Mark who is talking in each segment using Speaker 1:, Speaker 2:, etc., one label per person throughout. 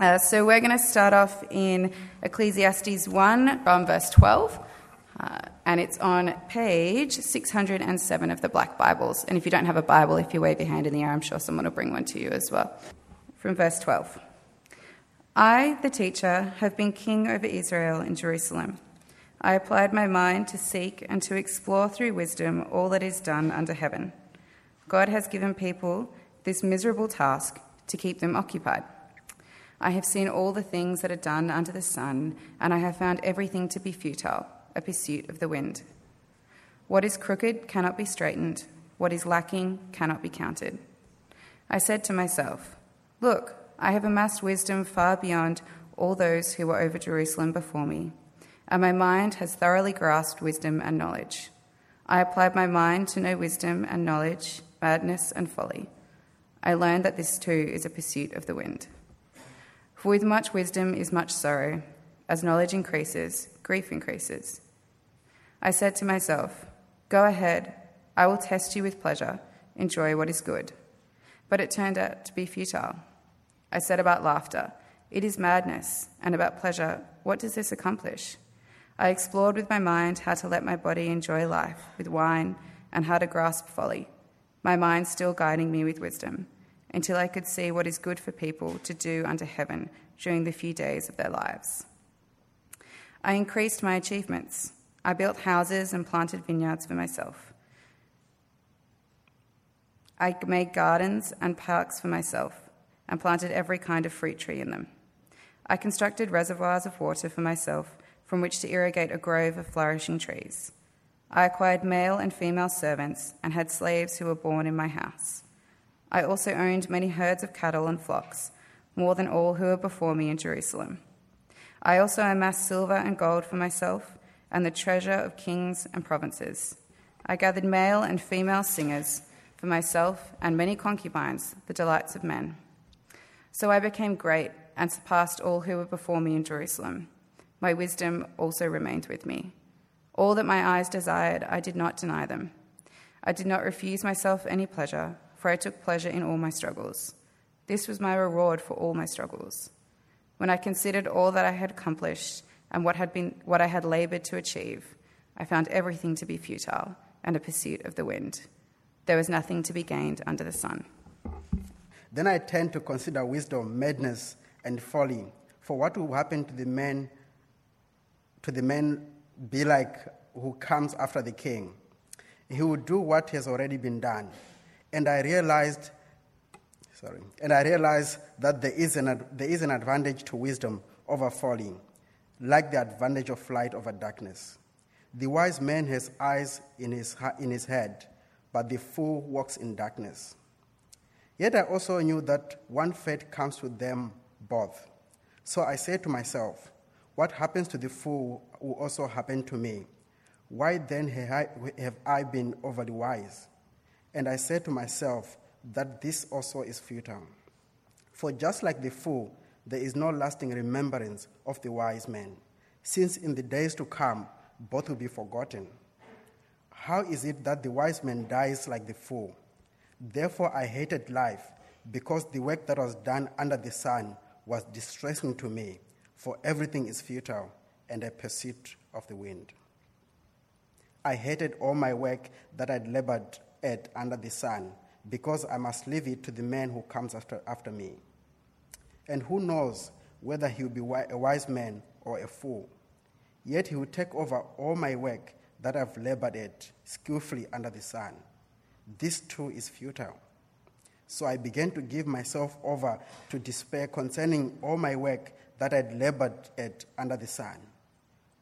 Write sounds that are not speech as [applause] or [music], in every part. Speaker 1: Uh, so we're going to start off in Ecclesiastes 1, from verse 12, uh, and it's on page 607 of the Black Bibles. And if you don't have a Bible, if you wave your hand in the air, I'm sure someone will bring one to you as well. From verse 12 I, the teacher, have been king over Israel in Jerusalem. I applied my mind to seek and to explore through wisdom all that is done under heaven. God has given people this miserable task to keep them occupied. I have seen all the things that are done under the sun, and I have found everything to be futile, a pursuit of the wind. What is crooked cannot be straightened, what is lacking cannot be counted. I said to myself, Look, I have amassed wisdom far beyond all those who were over Jerusalem before me, and my mind has thoroughly grasped wisdom and knowledge. I applied my mind to know wisdom and knowledge, madness and folly. I learned that this too is a pursuit of the wind. For with much wisdom is much sorrow. As knowledge increases, grief increases. I said to myself, Go ahead, I will test you with pleasure, enjoy what is good. But it turned out to be futile. I said about laughter, It is madness, and about pleasure, What does this accomplish? I explored with my mind how to let my body enjoy life with wine and how to grasp folly, my mind still guiding me with wisdom until I could see what is good for people to do under heaven during the few days of their lives. I increased my achievements. I built houses and planted vineyards for myself. I made gardens and parks for myself and planted every kind of fruit tree in them. I constructed reservoirs of water for myself from which to irrigate a grove of flourishing trees. I acquired male and female servants and had slaves who were born in my house. I also owned many herds of cattle and flocks, more than all who were before me in Jerusalem. I also amassed silver and gold for myself, and the treasure of kings and provinces. I gathered male and female singers for myself, and many concubines, the delights of men. So I became great and surpassed all who were before me in Jerusalem. My wisdom also remained with me. All that my eyes desired, I did not deny them. I did not refuse myself any pleasure for I took pleasure in all my struggles. This was my reward for all my struggles. When I considered all that I had accomplished and what, had been, what I had labored to achieve, I found everything to be futile and a pursuit of the wind. There was nothing to be gained under the sun.
Speaker 2: Then I turned to consider wisdom, madness, and folly. For what will happen to the men? to the men, be like who comes after the king? He will do what has already been done and I realized, sorry, and I realized that there is an, there is an advantage to wisdom over folly, like the advantage of light over darkness. The wise man has eyes in his, in his head, but the fool walks in darkness. Yet I also knew that one fate comes to them both. So I said to myself, What happens to the fool will also happen to me. Why then have I been overly wise? And I said to myself that this also is futile. For just like the fool, there is no lasting remembrance of the wise man, since in the days to come, both will be forgotten. How is it that the wise man dies like the fool? Therefore, I hated life, because the work that was done under the sun was distressing to me, for everything is futile and a pursuit of the wind. I hated all my work that I'd labored earth under the sun, because I must leave it to the man who comes after, after me. And who knows whether he will be a wise man or a fool? Yet he will take over all my work that I've labored at skillfully under the sun. This too is futile. So I began to give myself over to despair concerning all my work that I'd labored at under the sun.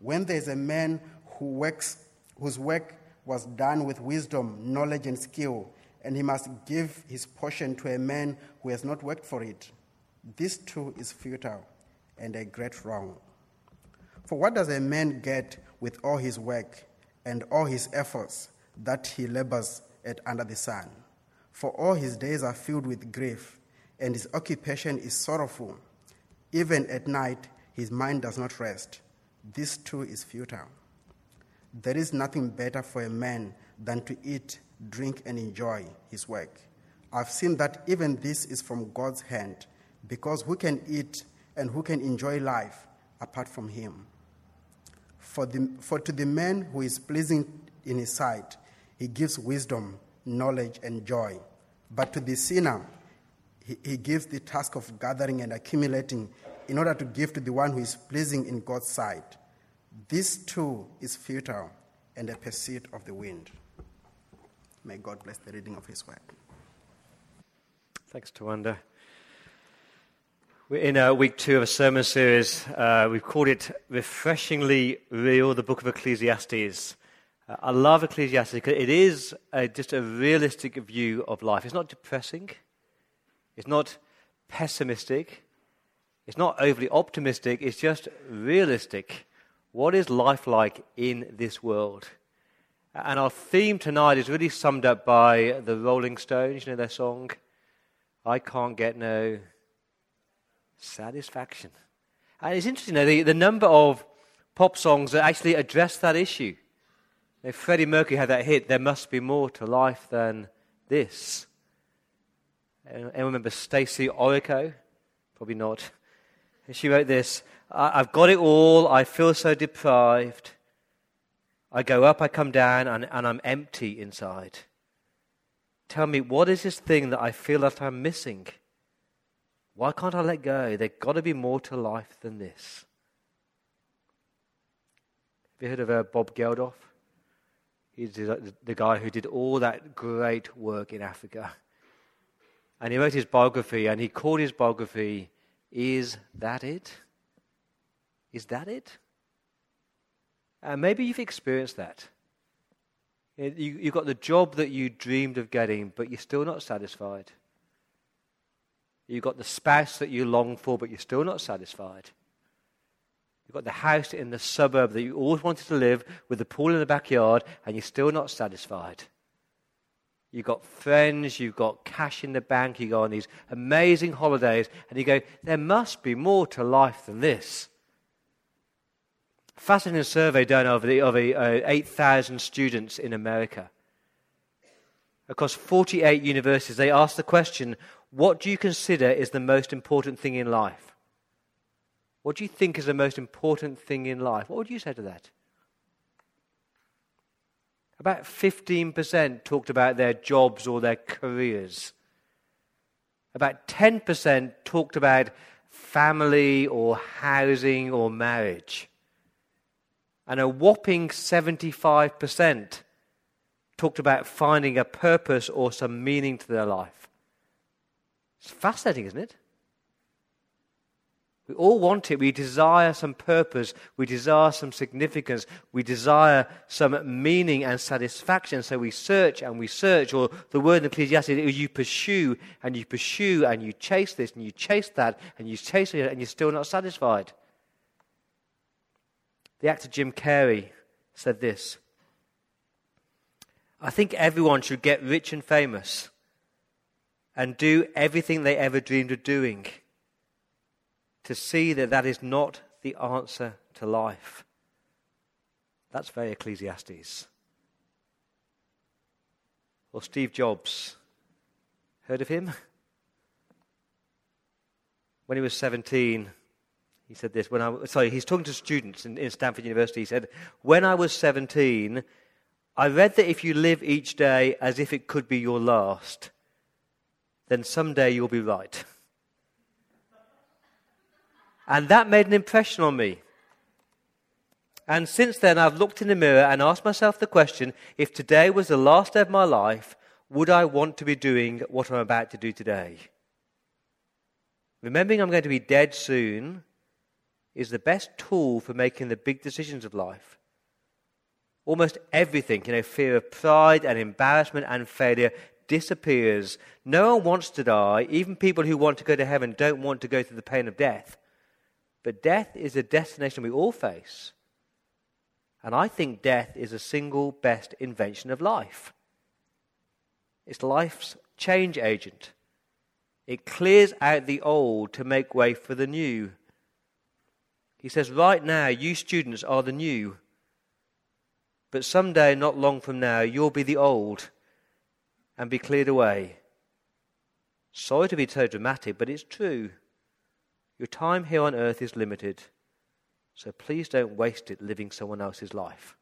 Speaker 2: When there is a man who works, whose work was done with wisdom, knowledge, and skill, and he must give his portion to a man who has not worked for it. This too is futile and a great wrong. For what does a man get with all his work and all his efforts that he labors at under the sun? For all his days are filled with grief, and his occupation is sorrowful. Even at night, his mind does not rest. This too is futile there is nothing better for a man than to eat, drink, and enjoy his work. I've seen that even this is from God's hand, because who can eat and who can enjoy life apart from him? For, the, for to the man who is pleasing in his sight, he gives wisdom, knowledge, and joy. But to the sinner, he, he gives the task of gathering and accumulating in order to give to the one who is pleasing in God's sight. This too is futile and a pursuit of the wind. May God bless the reading of His word.
Speaker 3: Thanks, Tawanda. We're in uh, week two of a sermon series. Uh, we've called it Refreshingly Real, the Book of Ecclesiastes. Uh, I love Ecclesiastes because it is a, just a realistic view of life. It's not depressing, it's not pessimistic, it's not overly optimistic, it's just realistic. What is life like in this world? And our theme tonight is really summed up by the Rolling Stones, you know their song, I Can't Get No Satisfaction. And it's interesting, you know, the, the number of pop songs that actually address that issue. If Freddie Mercury had that hit, there must be more to life than this. Anyone remember Stacie Orrico? Probably not. She wrote this I've got it all. I feel so deprived. I go up, I come down, and, and I'm empty inside. Tell me, what is this thing that I feel that I'm missing? Why can't I let go? There's got to be more to life than this. Have you heard of uh, Bob Geldof? He's the guy who did all that great work in Africa. And he wrote his biography, and he called his biography is that it? Is that it? And uh, maybe you've experienced that. You, have got the job that you dreamed of getting, but you're still not satisfied. You've got the spouse that you long for, but you're still not satisfied. You've got the house in the suburb that you always wanted to live with the pool in the backyard, and you're still not satisfied. You've got friends, you've got cash in the bank, you go on these amazing holidays, and you go, there must be more to life than this. Fascinating survey done of, the, of the, uh, 8,000 students in America. Across 48 universities, they asked the question, what do you consider is the most important thing in life? What do you think is the most important thing in life? What would you say to that? About 15% talked about their jobs or their careers. About 10% talked about family or housing or marriage. And a whopping 75% talked about finding a purpose or some meaning to their life. It's fascinating, isn't it? We all want it. We desire some purpose. We desire some significance. We desire some meaning and satisfaction. So we search and we search, or the word in Ecclesiastes is you pursue and you pursue and you chase this and you chase that and you chase it and you're still not satisfied. The actor Jim Carrey said this I think everyone should get rich and famous and do everything they ever dreamed of doing to see that that is not the answer to life. That's very Ecclesiastes. Or Steve Jobs. Heard of him? When he was 17, he said this. When I, sorry, he's talking to students in, in Stanford University. He said, When I was 17, I read that if you live each day as if it could be your last, then someday you'll be right. And that made an impression on me. And since then, I've looked in the mirror and asked myself the question if today was the last day of my life, would I want to be doing what I'm about to do today? Remembering I'm going to be dead soon is the best tool for making the big decisions of life. Almost everything, you know, fear of pride and embarrassment and failure disappears. No one wants to die. Even people who want to go to heaven don't want to go through the pain of death. But death is a destination we all face. And I think death is a single best invention of life. It's life's change agent. It clears out the old to make way for the new. He says, Right now, you students are the new. But someday, not long from now, you'll be the old and be cleared away. Sorry to be so dramatic, but it's true. Your time here on earth is limited, so please don't waste it living someone else's life.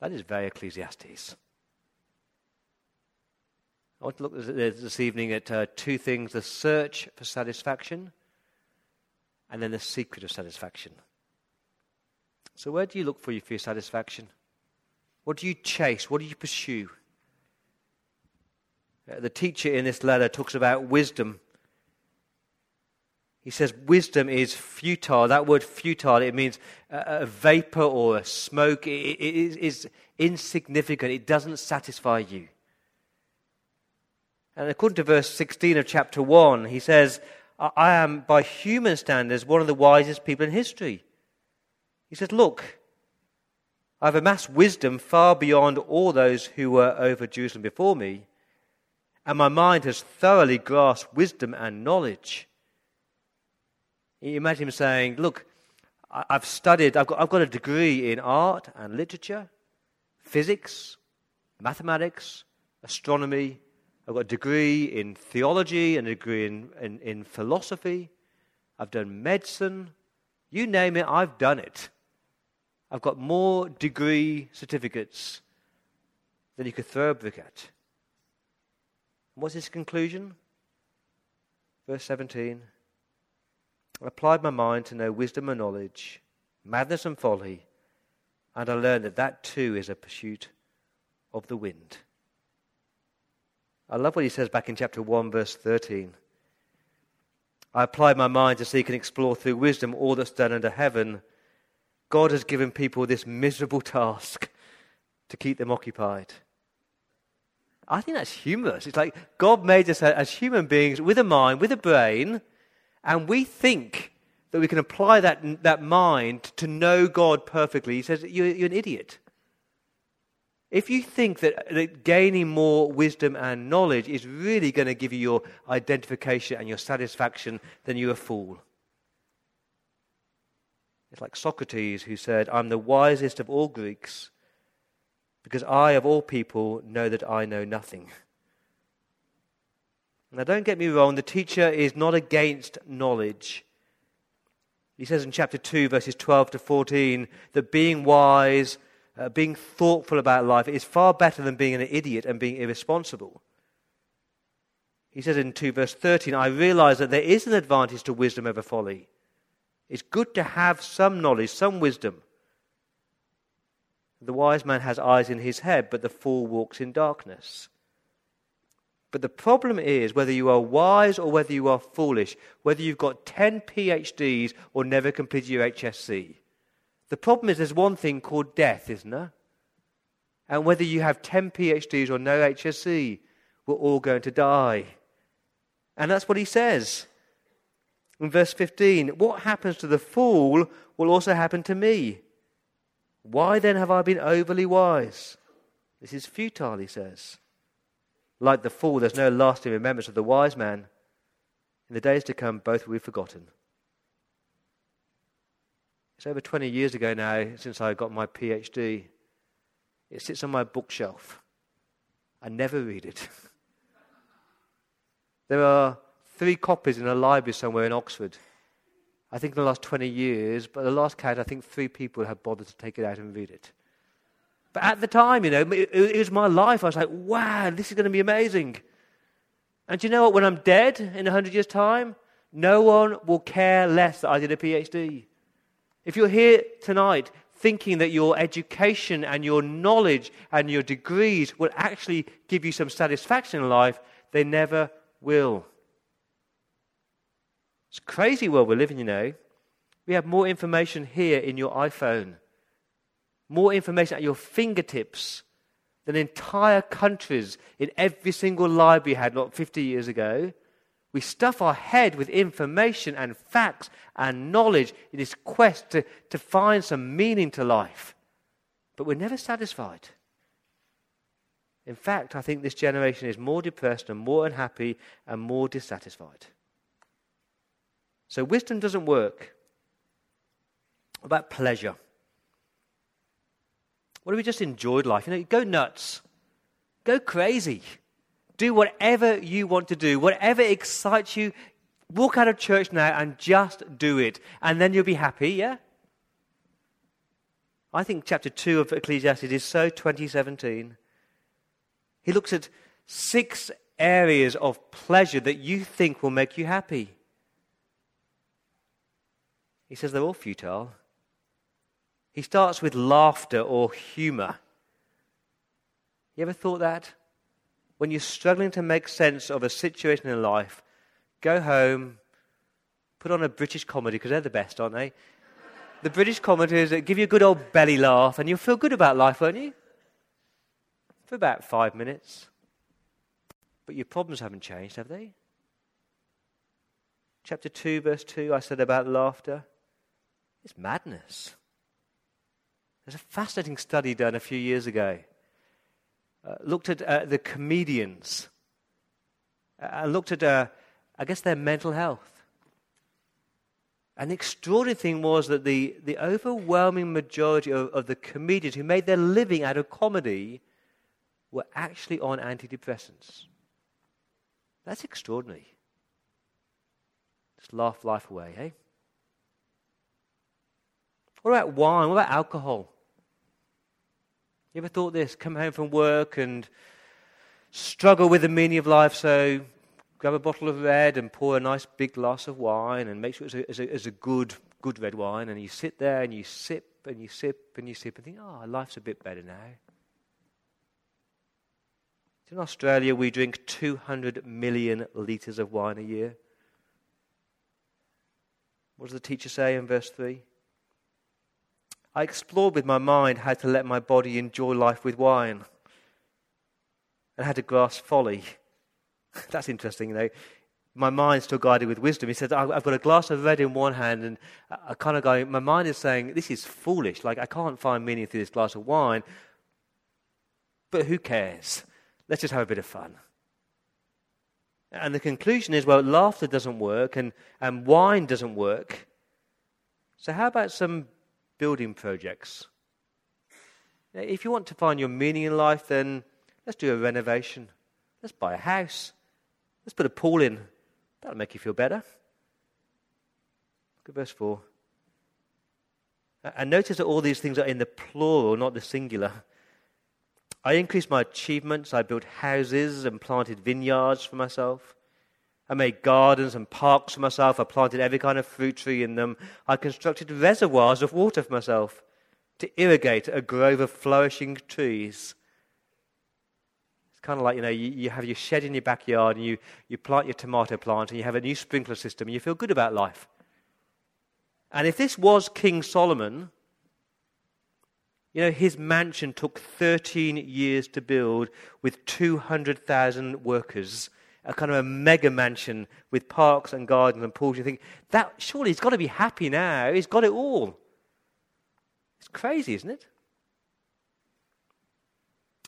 Speaker 3: That is very Ecclesiastes. I want to look this evening at uh, two things the search for satisfaction and then the secret of satisfaction. So, where do you look for your, for your satisfaction? What do you chase? What do you pursue? Uh, the teacher in this letter talks about wisdom he says wisdom is futile. That word futile, it means a, a vapor or a smoke. It, it is insignificant. It doesn't satisfy you. And according to verse 16 of chapter 1, he says, I am, by human standards, one of the wisest people in history. He says, Look, I've amassed wisdom far beyond all those who were over Jerusalem before me, and my mind has thoroughly grasped wisdom and knowledge. Imagine him saying, Look, I've studied, I've got, I've got a degree in art and literature, physics, mathematics, astronomy. I've got a degree in theology and a degree in, in, in philosophy. I've done medicine. You name it, I've done it. I've got more degree certificates than you could throw a brick at. what's his conclusion? Verse 17 applied my mind to know wisdom and knowledge, madness and folly, and I learned that that too is a pursuit of the wind. I love what he says back in chapter 1, verse 13. I applied my mind to seek and explore through wisdom all that's done under heaven. God has given people this miserable task to keep them occupied. I think that's humorous. It's like God made us as human beings with a mind, with a brain, and we think that we can apply that, that mind to know God perfectly. He says, You're, you're an idiot. If you think that, that gaining more wisdom and knowledge is really going to give you your identification and your satisfaction, then you're a fool. It's like Socrates who said, I'm the wisest of all Greeks because I, of all people, know that I know nothing. [laughs] Now, don't get me wrong, the teacher is not against knowledge. He says in chapter 2, verses 12 to 14, that being wise, uh, being thoughtful about life is far better than being an idiot and being irresponsible. He says in 2 verse 13, I realize that there is an advantage to wisdom over folly. It's good to have some knowledge, some wisdom. The wise man has eyes in his head, but the fool walks in darkness. But the problem is whether you are wise or whether you are foolish, whether you've got 10 PhDs or never completed your HSC. The problem is there's one thing called death, isn't there? And whether you have 10 PhDs or no HSC, we're all going to die. And that's what he says. In verse 15, what happens to the fool will also happen to me. Why then have I been overly wise? This is futile, he says. Like the fool, there's no lasting remembrance of the wise man. In the days to come, both will be forgotten. It's over 20 years ago now since I got my PhD. It sits on my bookshelf. I never read it. [laughs] there are three copies in a library somewhere in Oxford. I think in the last 20 years, but the last count, I think three people have bothered to take it out and read it. But at the time, you know, it, it was my life. I was like, wow, this is going to be amazing. And do you know what? When I'm dead in 100 years' time, no one will care less that I did a PhD. If you're here tonight thinking that your education and your knowledge and your degrees will actually give you some satisfaction in life, they never will. It's crazy world we're living, you know. Eh? We have more information here in your iPhone more information at your fingertips than entire countries in every single library had not 50 years ago. We stuff our head with information and facts and knowledge in this quest to, to find some meaning to life. But we're never satisfied. In fact, I think this generation is more depressed and more unhappy and more dissatisfied. So wisdom doesn't work. about pleasure? What if we just enjoyed life? You know, go nuts, go crazy, do whatever you want to do, whatever excites you. Walk out of church now and just do it, and then you'll be happy, yeah? I think chapter 2 of Ecclesiastes is so 2017. He looks at six areas of pleasure that you think will make you happy. He says they're all futile. He starts with laughter or humor. You ever thought that? When you're struggling to make sense of a situation in life, go home, put on a British comedy, because they're the best, aren't they? the British comedies that give you a good old belly laugh, and you'll feel good about life, won't you? For about five minutes. But your problems haven't changed, have they? Chapter 2, verse 2, I said about laughter. It's madness. There's a fascinating study done a few years ago. Uh, looked at uh, the comedians uh, and looked at, uh, I guess, their mental health. And the extraordinary thing was that the, the overwhelming majority of, of the comedians who made their living out of comedy were actually on antidepressants. That's extraordinary. Just laugh life away, eh? What about wine? What about alcohol? You ever thought this? Come home from work and struggle with the meaning of life, so grab a bottle of red and pour a nice big glass of wine and make sure it's a, it's a, it's a good, good red wine. And you sit there and you sip and you sip and you sip and think, ah, oh, life's a bit better now. In Australia, we drink 200 million litres of wine a year. What does the teacher say in verse 3? I explored with my mind how to let my body enjoy life with wine and how to grasp folly. [laughs] That's interesting, though. My mind's still guided with wisdom. He says, I've got a glass of red in one hand, and I kind of go, my mind is saying, this is foolish. Like, I can't find meaning through this glass of wine. But who cares? Let's just have a bit of fun. And the conclusion is, well, laughter doesn't work, and, and wine doesn't work. So, how about some building projects. If you want to find your meaning in life, then let's do a renovation. Let's buy a house. Let's put a pool in. That'll make you feel better. Look at verse 4. Uh, and notice that all these things are in the plural, not the singular. I increased my achievements. I built houses and planted vineyards for myself. I made gardens and parks for myself. I planted every kind of fruit tree in them. I constructed reservoirs of water for myself to irrigate a grove of flourishing trees. It's kind of like, you know, you, you have your shed in your backyard and you, you plant your tomato plant and you have a new sprinkler system and you feel good about life. And if this was King Solomon, you know, his mansion took 13 years to build with 200,000 workers a kind of a mega mansion with parks and gardens and pools. You think, that surely he's got to be happy now. He's got it all. It's crazy, isn't it?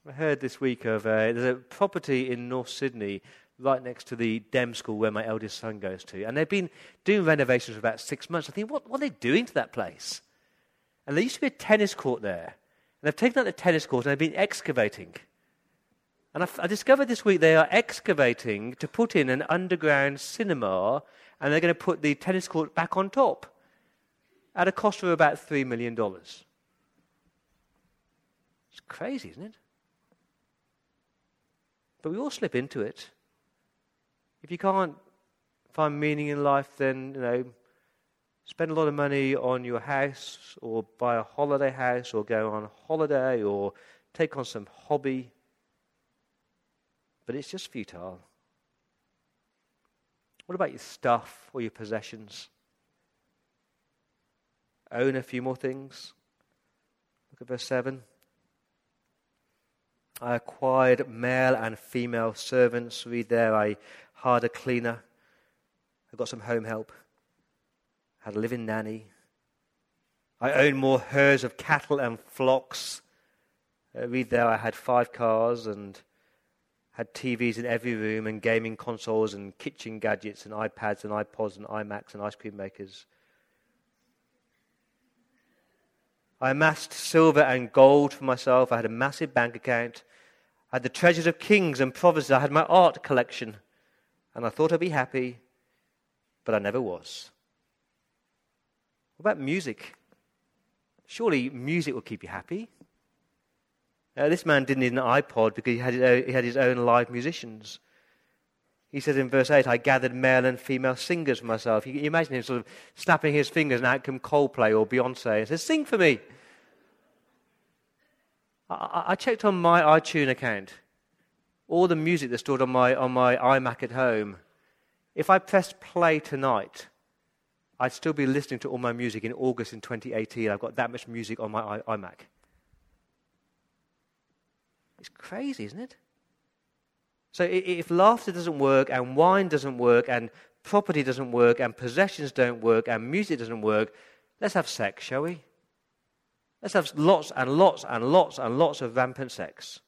Speaker 3: I heard this week of uh, there's a property in North Sydney right next to the Dem School where my eldest son goes to. And they've been doing renovations for about six months. I think, what, what are they doing to that place? And there used to be a tennis court there. And they've taken out the tennis court and they've been excavating. And I, I discovered this week they are excavating to put in an underground cinema, and they're going to put the tennis court back on top at a cost of about $3 million. It's crazy, isn't it? But we all slip into it. If you can't find meaning in life, then, you know, spend a lot of money on your house or buy a holiday house or go on holiday or take on some hobby but it's just futile. What about your stuff or your possessions? Own a few more things. Look at verse 7. I acquired male and female servants. Read there, I hired a cleaner. I got some home help. I had a living nanny. I owned more herds of cattle and flocks. Uh, read there, I had five cars and had TVs in every room and gaming consoles and kitchen gadgets and iPads and iPods and iMacs and ice cream makers. I amassed silver and gold for myself. I had a massive bank account. I had the treasures of kings and provinces. I had my art collection. And I thought I'd be happy, but I never was. What about music? Surely music will keep you happy. Uh, this man didn't need an iPod because he had, own, he had his own live musicians. He says in verse 8, I gathered male and female singers for myself. You, you imagine him sort of snapping his fingers and out come Coldplay or Beyonce and says, Sing for me. I, I checked on my iTunes account, all the music that's stored on my, on my iMac at home. If I pressed play tonight, I'd still be listening to all my music in August in 2018. I've got that much music on my iMac. It's crazy, isn't it? So if laughter doesn't work, and wine doesn't work, and property doesn't work, and possessions don't work, and music doesn't work, let's have sex, shall we? Let's have lots and lots and lots and lots of rampant sex.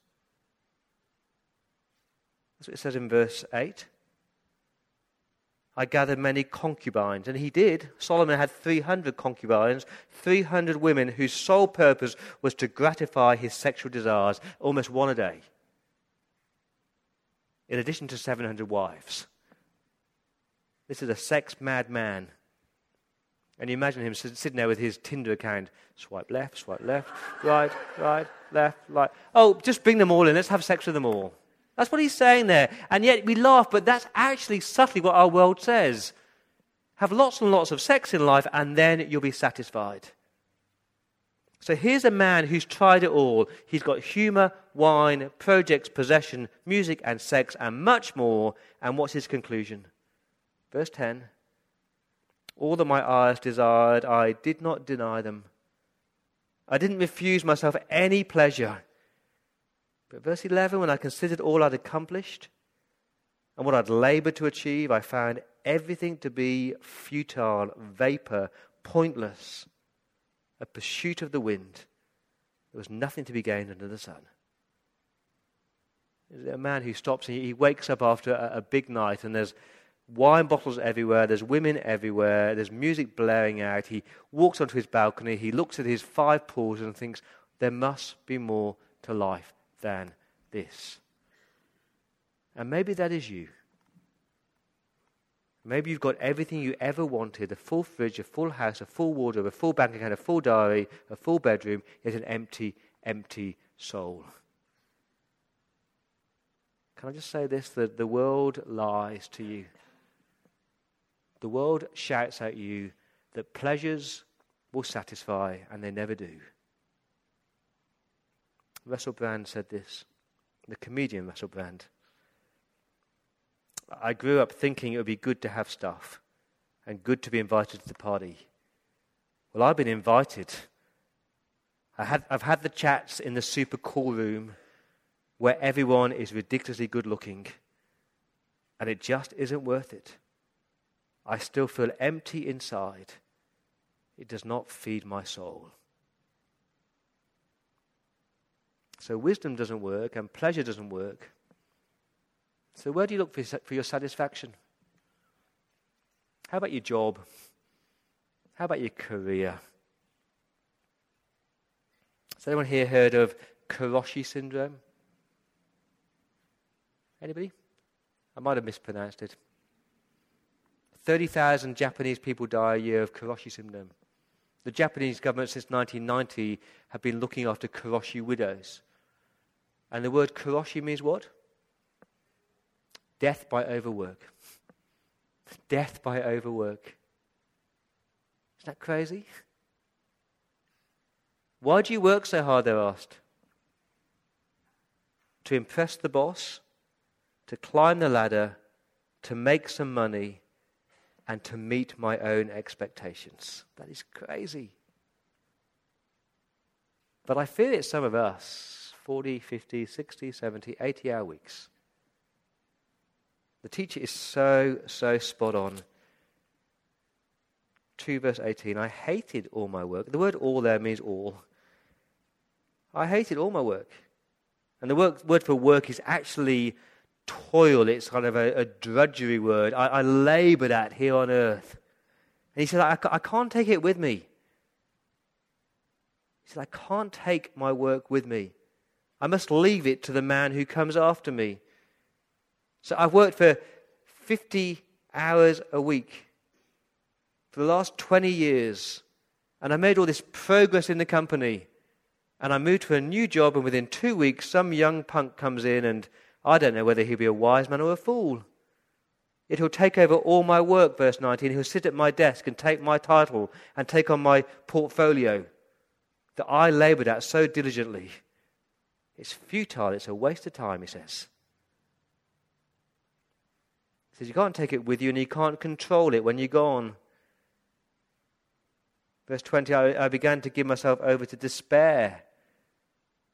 Speaker 3: That's what it says in verse 8. I gathered many concubines. And he did. Solomon had 300 concubines, 300 women whose sole purpose was to gratify his sexual desires, almost one a day, in addition to 700 wives. This is a sex mad man. And you imagine him sitting there with his Tinder account. Swipe left, swipe left, right, right, left, right. Oh, just bring them all in. Let's have sex with them all. That's what he's saying there. And yet we laugh, but that's actually subtly what our world says. Have lots and lots of sex in life, and then you'll be satisfied. So here's a man who's tried it all. He's got humor, wine, projects, possession, music, and sex, and much more. And what's his conclusion? Verse 10 All that my eyes desired, I did not deny them. I didn't refuse myself any pleasure. But verse 11, when I considered all I'd accomplished and what I'd labored to achieve, I found everything to be futile, vapor, pointless, a pursuit of the wind. There was nothing to be gained under the sun. A man who stops and he wakes up after a, a big night and there's wine bottles everywhere, there's women everywhere, there's music blaring out. He walks onto his balcony, he looks at his five pools and thinks, there must be more to life than this. And maybe that is you. Maybe you've got everything you ever wanted a full fridge, a full house, a full wardrobe, a full bank account, a full diary, a full bedroom, yet an empty, empty soul. Can I just say this? The, the world lies to you. The world shouts at you that pleasures will satisfy, and they never do. Russell Brand said this, the comedian Russell Brand. I grew up thinking it would be good to have stuff and good to be invited to the party. Well, I've been invited. I have had, had the chats in the super cool room where everyone is ridiculously good looking, and it just isn't worth it. I still feel empty inside. It does not feed my soul. So wisdom doesn't work and pleasure doesn't work. So where do you look for, for your satisfaction? How about your job? How about your career? Has anyone here heard of Karoshi syndrome? Anybody? I might have mispronounced it. 30,000 Japanese people die a year of Karoshi syndrome. The Japanese government since 1990 have been looking after Karoshi widows. And the word karoshi means what? Death by overwork. Death by overwork. Isn't that crazy? Why do you work so hard? They're asked. To impress the boss, to climb the ladder, to make some money, and to meet my own expectations. That is crazy. But I fear it's some of us. 40, 50, 60, 70, 80 hour weeks. The teacher is so, so spot on. 2 verse 18 I hated all my work. The word all there means all. I hated all my work. And the work, word for work is actually toil, it's kind of a, a drudgery word. I, I labored at here on earth. And he said, I, I can't take it with me. He said, I can't take my work with me. I must leave it to the man who comes after me. So I've worked for 50 hours a week for the last 20 years, and I made all this progress in the company. And I moved to a new job, and within two weeks, some young punk comes in, and I don't know whether he'll be a wise man or a fool. it will take over all my work, verse 19. He'll sit at my desk and take my title and take on my portfolio that I labored at so diligently. It's futile. It's a waste of time, he says. He says, You can't take it with you and you can't control it when you're gone. Verse 20 I, I began to give myself over to despair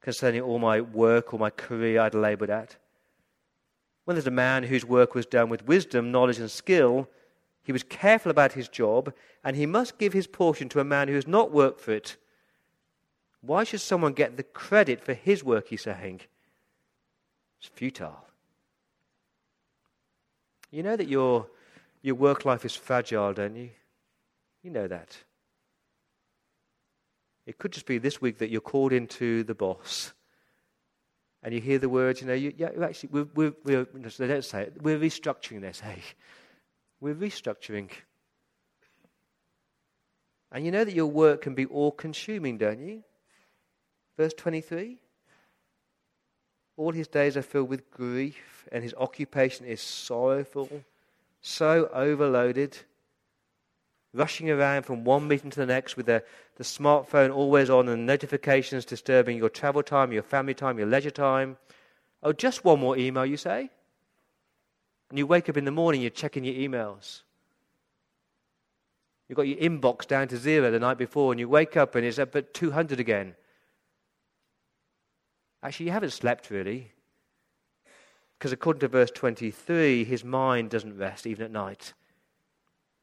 Speaker 3: concerning all my work or my career I'd labored at. When there's a man whose work was done with wisdom, knowledge, and skill, he was careful about his job, and he must give his portion to a man who has not worked for it why should someone get the credit for his work, he's saying? It's futile. You know that your, your work life is fragile, don't you? You know that. It could just be this week that you're called into the boss and you hear the words, you know, you, yeah, actually, we're, we're, we're, they don't say it, we're restructuring this, hey. We're restructuring. And you know that your work can be all consuming, don't you? Verse 23 All his days are filled with grief, and his occupation is sorrowful, so overloaded, rushing around from one meeting to the next with the, the smartphone always on and notifications disturbing your travel time, your family time, your leisure time. Oh, just one more email, you say? And you wake up in the morning, you're checking your emails. You've got your inbox down to zero the night before, and you wake up and it's up at 200 again. Actually, you haven't slept really. Because according to verse 23, his mind doesn't rest even at night.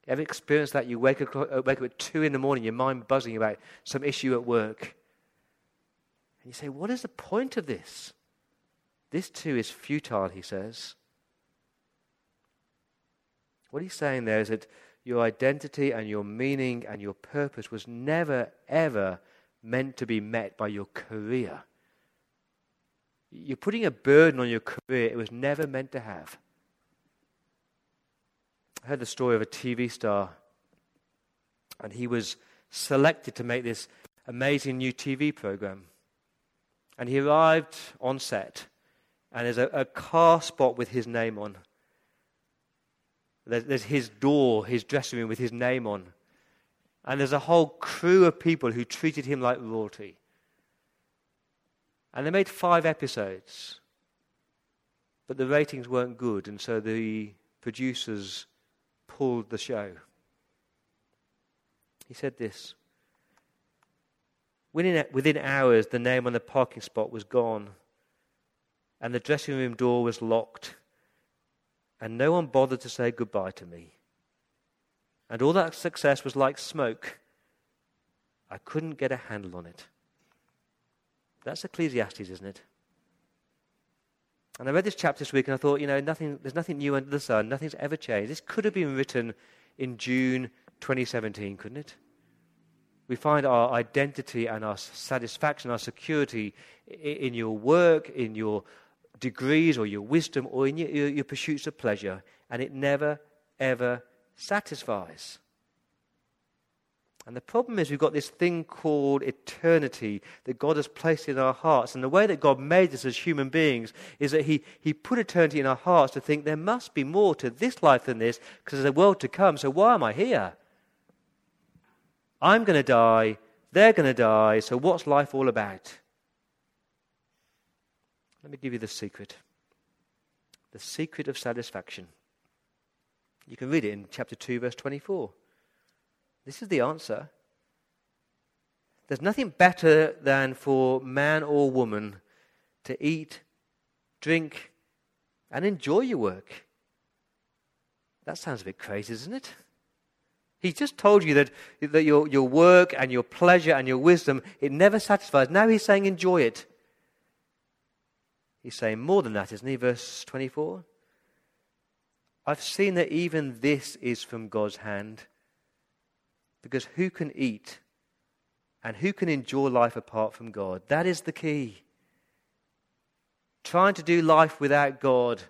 Speaker 3: You ever experienced that? You wake up, uh, wake up at 2 in the morning, your mind buzzing about some issue at work. And you say, What is the point of this? This too is futile, he says. What he's saying there is that your identity and your meaning and your purpose was never, ever meant to be met by your career you're putting a burden on your career it was never meant to have. I heard the story of a TV star, and he was selected to make this amazing new TV program. And he arrived on set, and there's a, a car spot with his name on. There's, there's his door, his dressing room with his name on. And there's a whole crew of people who treated him like royalty. And they made five episodes. But the ratings weren't good, and so the producers pulled the show. He said this within, within hours, the name on the parking spot was gone, and the dressing room door was locked, and no one bothered to say goodbye to me. And all that success was like smoke. I couldn't get a handle on it. That's Ecclesiastes, isn't it? And I read this chapter this week and I thought, you know, nothing, there's nothing new under the sun. Nothing's ever changed. This could have been written in June 2017, couldn't it? We find our identity and our satisfaction, our security in your work, in your degrees or your wisdom or in your, your, your pursuits of pleasure. And it never, ever satisfies. And the problem is, we've got this thing called eternity that God has placed in our hearts. And the way that God made us as human beings is that He, he put eternity in our hearts to think there must be more to this life than this because there's a world to come. So why am I here? I'm going to die. They're going to die. So what's life all about? Let me give you the secret the secret of satisfaction. You can read it in chapter 2, verse 24. This is the answer. There's nothing better than for man or woman to eat, drink, and enjoy your work. That sounds a bit crazy, doesn't it? He's just told you that, that your, your work and your pleasure and your wisdom, it never satisfies. Now he's saying enjoy it. He's saying more than that, isn't he? Verse 24. I've seen that even this is from God's hand. Because who can eat and who can endure life apart from God? That is the key. Trying to do life without God,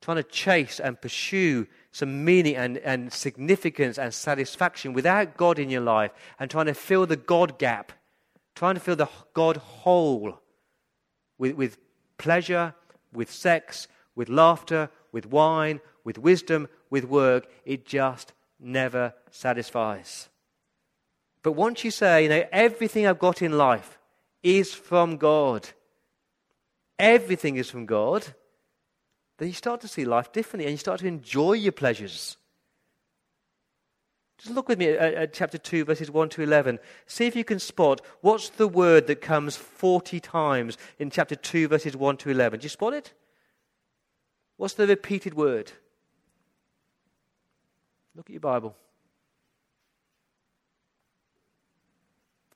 Speaker 3: trying to chase and pursue some meaning and, and significance and satisfaction without God in your life, and trying to fill the God gap, trying to fill the God hole with, with pleasure, with sex, with laughter, with wine, with wisdom, with work, it just never satisfies. But once you say, you know, everything I've got in life is from God, everything is from God, then you start to see life differently and you start to enjoy your pleasures. Just look with me at, at chapter 2, verses 1 to 11. See if you can spot what's the word that comes 40 times in chapter 2, verses 1 to 11. Do you spot it? What's the repeated word? Look at your Bible.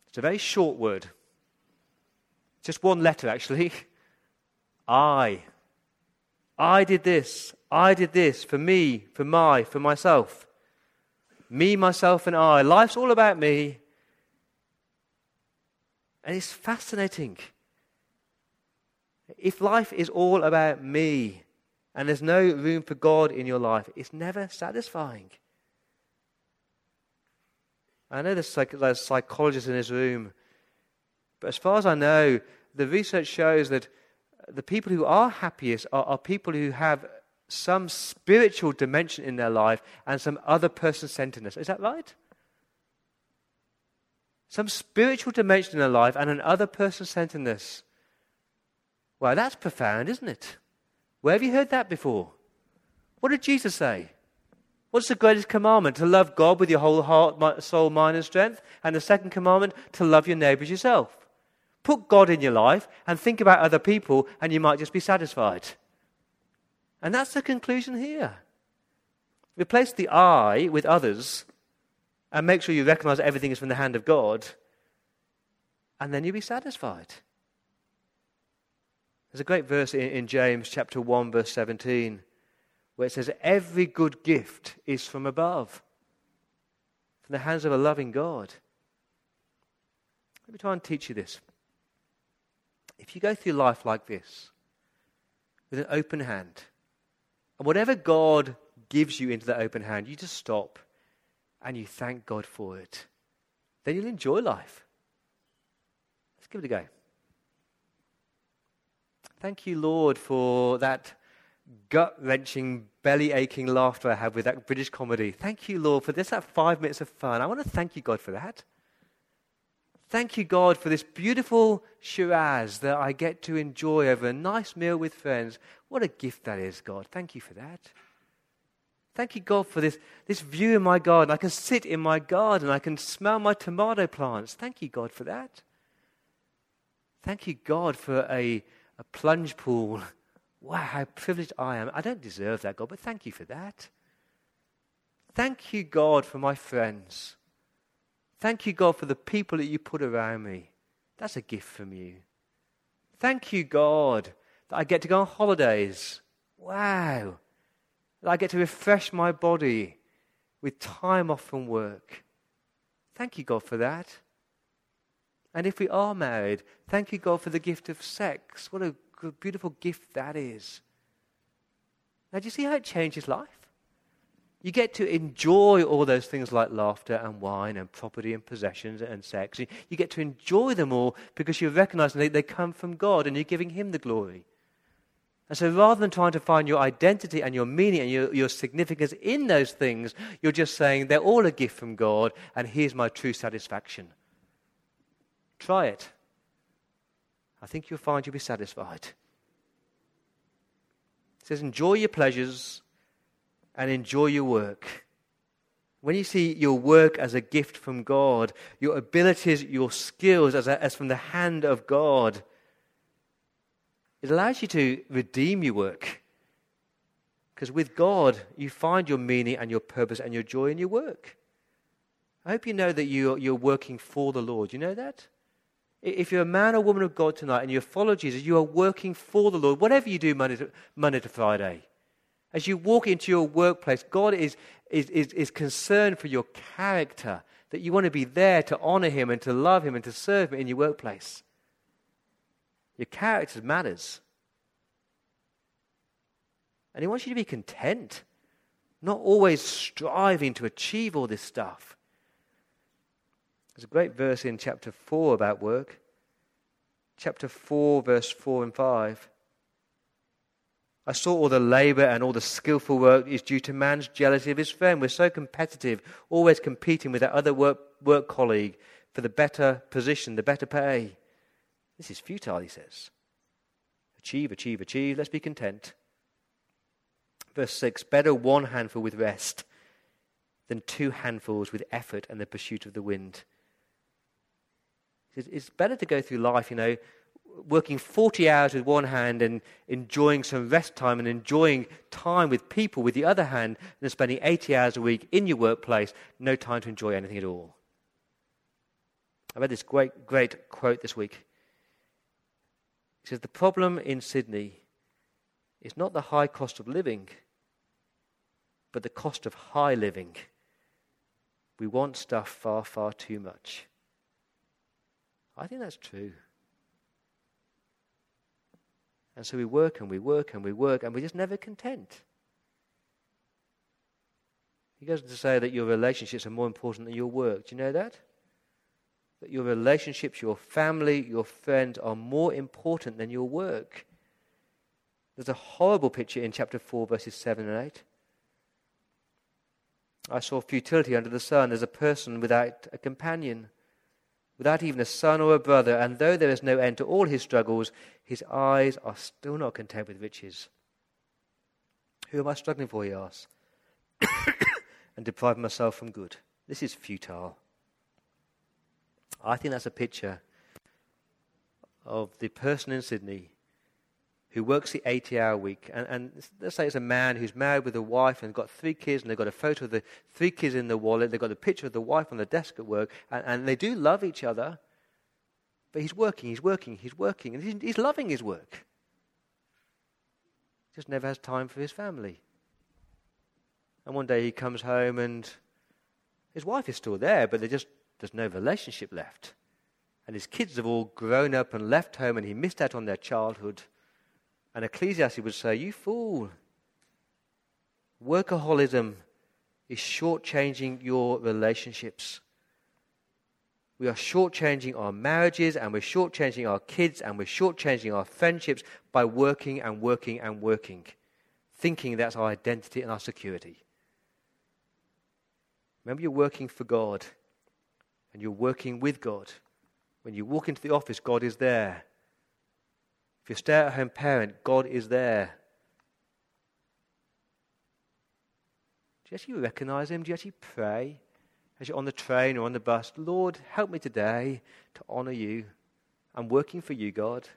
Speaker 3: It's a very short word, just one letter, actually. I. I did this. I did this for me, for my, for myself. Me, myself, and I. Life's all about me. And it's fascinating. If life is all about me and there's no room for God in your life, it's never satisfying. I know there's, like, there's psychologists in this room, but as far as I know, the research shows that the people who are happiest are, are people who have some spiritual dimension in their life and some other person centeredness. Is that right? Some spiritual dimension in their life and an other person centeredness. Well, that's profound, isn't it? Where have you heard that before? What did Jesus say? What's the greatest commandment? To love God with your whole heart, soul, mind, and strength. And the second commandment, to love your neighbors yourself. Put God in your life and think about other people, and you might just be satisfied. And that's the conclusion here. Replace the I with others and make sure you recognize everything is from the hand of God, and then you'll be satisfied. There's a great verse in, in James chapter 1, verse 17 where it says, Every good gift is from above, from the hands of a loving God. Let me try and teach you this. If you go through life like this, with an open hand, and whatever God gives you into that open hand, you just stop and you thank God for it. Then you'll enjoy life. Let's give it a go. Thank you, Lord, for that gut wrenching, belly aching laughter I had with that British comedy. Thank you, Lord, for this, that five minutes of fun. I want to thank you, God, for that. Thank you, God, for this beautiful Shiraz that I get to enjoy over a nice meal with friends. What a gift that is, God. Thank you for that. Thank you, God, for this, this view in my garden. I can sit in my garden. I can smell my tomato plants. Thank you, God, for that. Thank you, God, for a, a plunge pool Wow, how privileged I am. I don't deserve that, God, but thank you for that. Thank you, God, for my friends. Thank you, God, for the people that you put around me. That's a gift from you. Thank you, God, that I get to go on holidays. Wow. That I get to refresh my body with time off from work. Thank you, God, for that. And if we are married, thank you, God, for the gift of sex. What a beautiful gift that is. Now, do you see how it changes life? You get to enjoy all those things like laughter and wine and property and possessions and sex. You get to enjoy them all because you recognize that they come from God and you're giving Him the glory. And so rather than trying to find your identity and your meaning and your, your significance in those things, you're just saying they're all a gift from God and here's my true satisfaction. Try it. I think you'll find you'll be satisfied. He says, Enjoy your pleasures and enjoy your work. When you see your work as a gift from God, your abilities, your skills as, a, as from the hand of God, it allows you to redeem your work. Because with God, you find your meaning and your purpose and your joy in your work. I hope you know that you're, you're working for the Lord. You know that? If you're a man or woman of God tonight and you follow Jesus, you are working for the Lord, whatever you do Monday to, Monday to Friday. As you walk into your workplace, God is, is, is, is concerned for your character, that you want to be there to honor Him and to love Him and to serve Him in your workplace. Your character matters. And He wants you to be content, not always striving to achieve all this stuff. There's a great verse in chapter 4 about work. Chapter 4, verse 4 and 5. I saw all the labor and all the skillful work is due to man's jealousy of his friend. We're so competitive, always competing with our other work, work colleague for the better position, the better pay. This is futile, he says. Achieve, achieve, achieve. Let's be content. Verse 6 Better one handful with rest than two handfuls with effort and the pursuit of the wind. It's better to go through life, you know, working 40 hours with one hand and enjoying some rest time and enjoying time with people with the other hand than spending 80 hours a week in your workplace, no time to enjoy anything at all. I read this great, great quote this week. It says, The problem in Sydney is not the high cost of living, but the cost of high living. We want stuff far, far too much. I think that's true. And so we work and we work and we work and we're just never content. He goes on to say that your relationships are more important than your work. Do you know that? That your relationships, your family, your friends are more important than your work. There's a horrible picture in chapter 4, verses 7 and 8. I saw futility under the sun as a person without a companion without even a son or a brother, and though there is no end to all his struggles, his eyes are still not content with riches. Who am I struggling for, he asks, [coughs] and depriving myself from good? This is futile. I think that's a picture of the person in Sydney who works the 80 hour week. And, and, let's say it's a man who's married with a wife and got three kids, and they've got a photo of the three kids in the wallet, they've got a picture of the wife on the desk at work, and, and they do love each other, but he's working, he's working, he's working, and he's, he's loving his work. Just never has time for his family. And one day he comes home and his wife is still there, but just, there's no relationship left. And his kids have all grown up and left home, and he missed out on their childhood. And Ecclesiastes would say, You fool. Workaholism is shortchanging your relationships. We are shortchanging our marriages and we're shortchanging our kids and we're shortchanging our friendships by working and working and working, thinking that's our identity and our security. Remember, you're working for God and you're working with God. When you walk into the office, God is there. If you're a stay at home parent, God is there. Do you actually recognize Him? Do you actually pray as you're on the train or on the bus? Lord, help me today to honor you. I'm working for you, God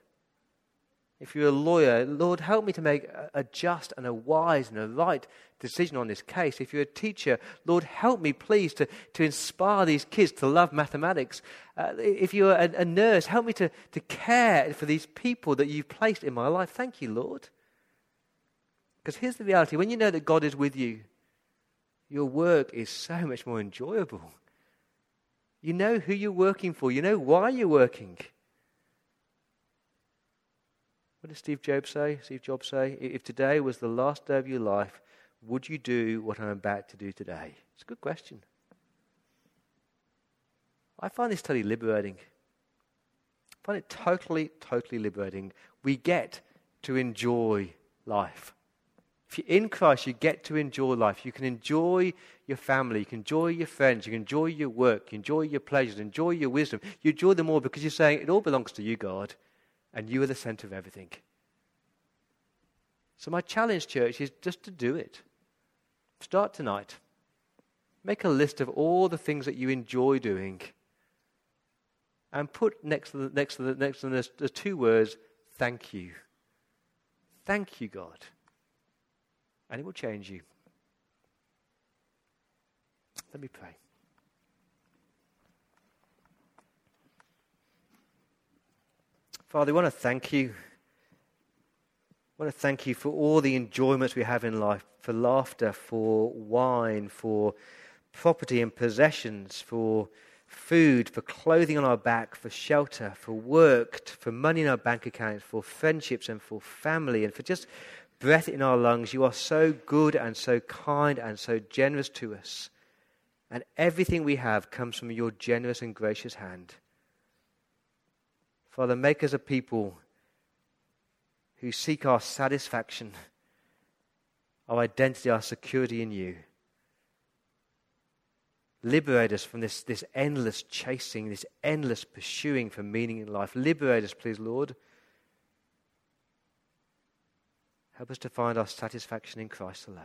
Speaker 3: if you're a lawyer, Lord, help me to make a just and a wise and a right decision on this case. If you're a teacher, Lord, help me, please, to, to inspire these kids to love mathematics. Uh, if you're a, a nurse, help me to, to care for these people that you've placed in my life. Thank you, Lord. Because here's the reality when you know that God is with you, your work is so much more enjoyable. You know who you're working for, you know why you're working. What did Steve Jobs say? Steve Jobs say, if today was the last day of your life, would you do what I'm about to do today? It's a good question. I find this study liberating. I find it totally, totally liberating. We get to enjoy life. If you're in Christ, you get to enjoy life. You can enjoy your family, you can enjoy your friends, you can enjoy your work, you enjoy your pleasures, enjoy your wisdom. You enjoy them all because you're saying, It all belongs to you, God and you are the center of everything. So, my challenge, church, is just to do it. Start tonight. Make a list of all the things that you enjoy doing and put next to the, next to the, next to the, the two words, thank you. Thank you, God. And it will change you. Let me pray. Father, we want to thank you. We want to thank you for all the enjoyments we have in life for laughter, for wine, for property and possessions, for food, for clothing on our back, for shelter, for work, for money in our bank accounts, for friendships and for family, and for just breath in our lungs. You are so good and so kind and so generous to us. And everything we have comes from your generous and gracious hand. Father, make us a people who seek our satisfaction, our identity, our security in you. Liberate us from this, this endless chasing, this endless pursuing for meaning in life. Liberate us, please, Lord. Help us to find our satisfaction in Christ alone.